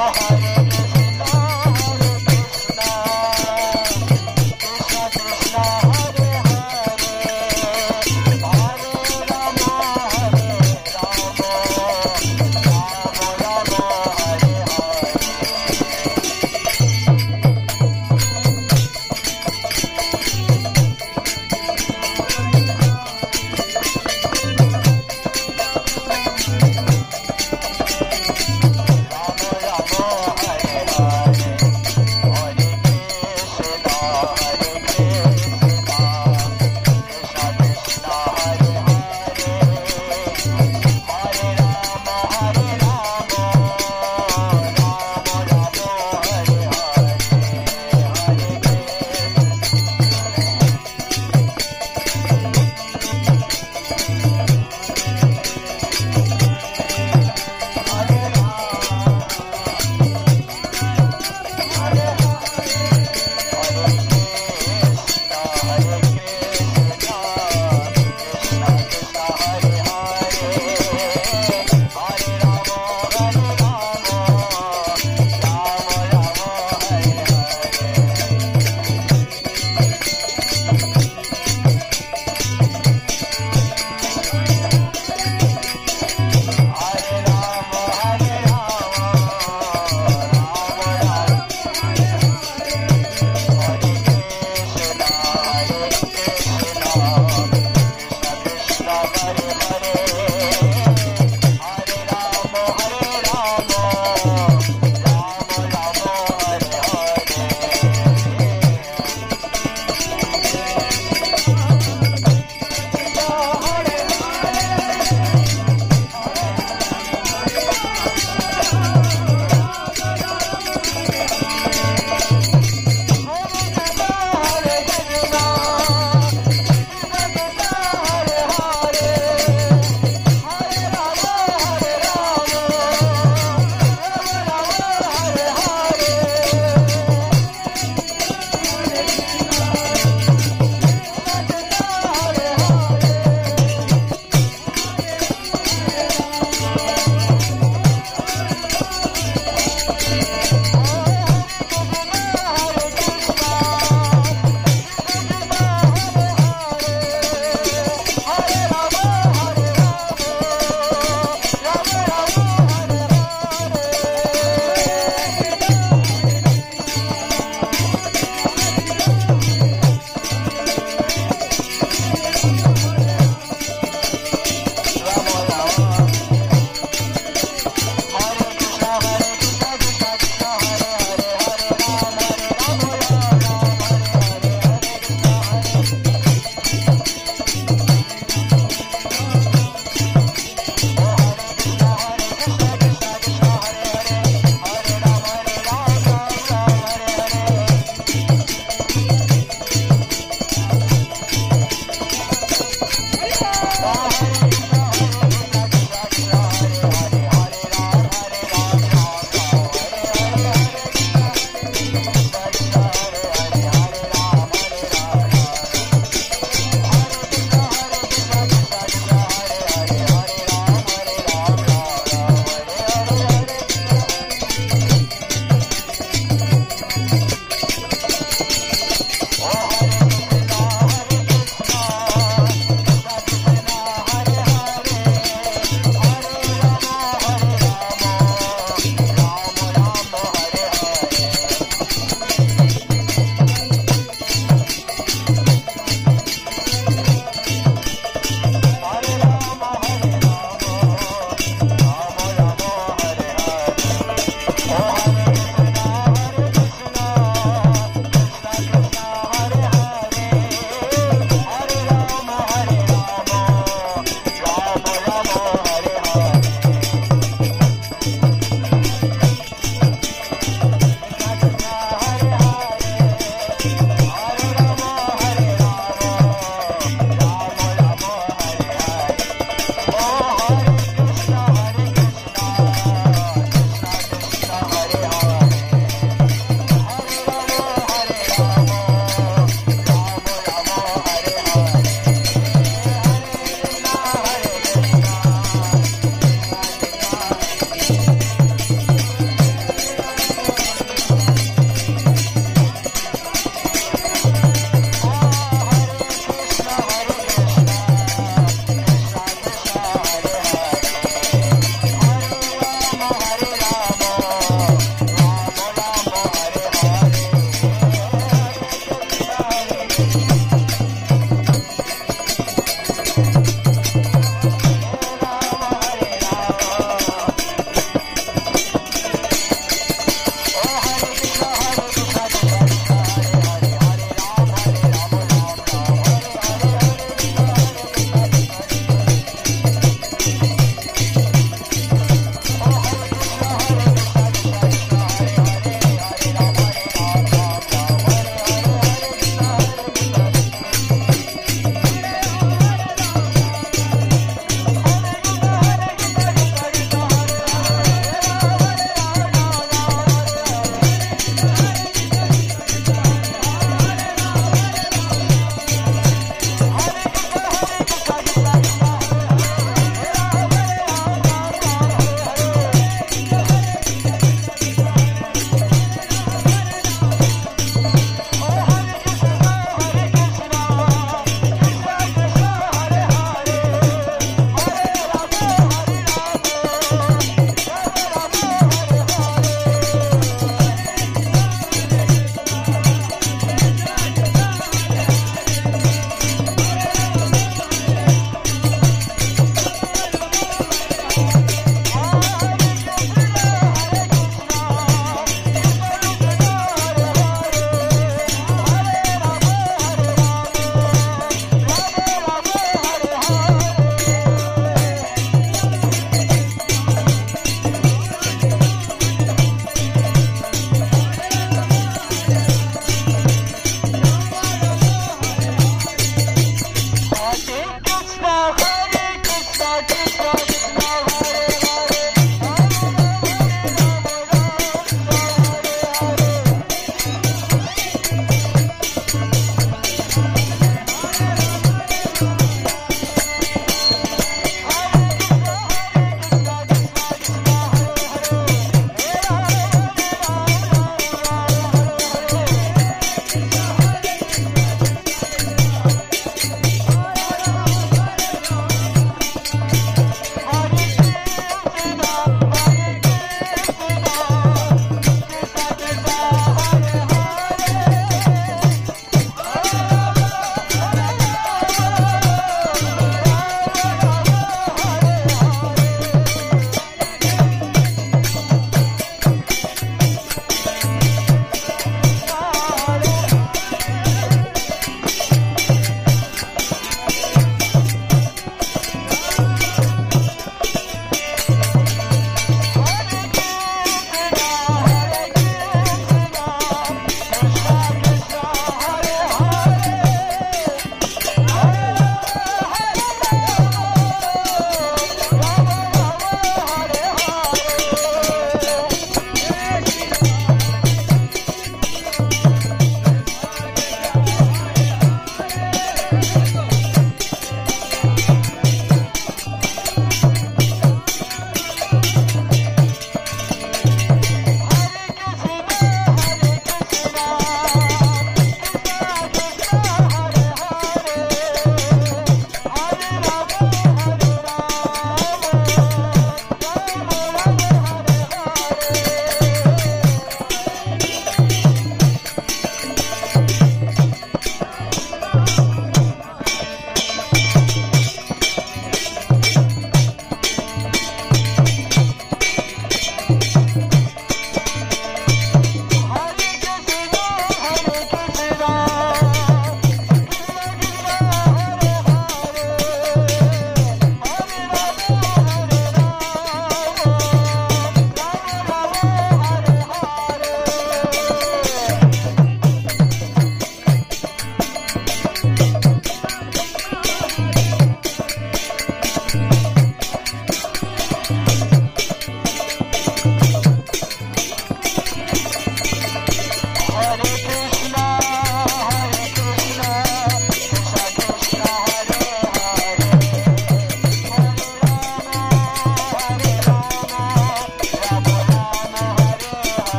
Oh.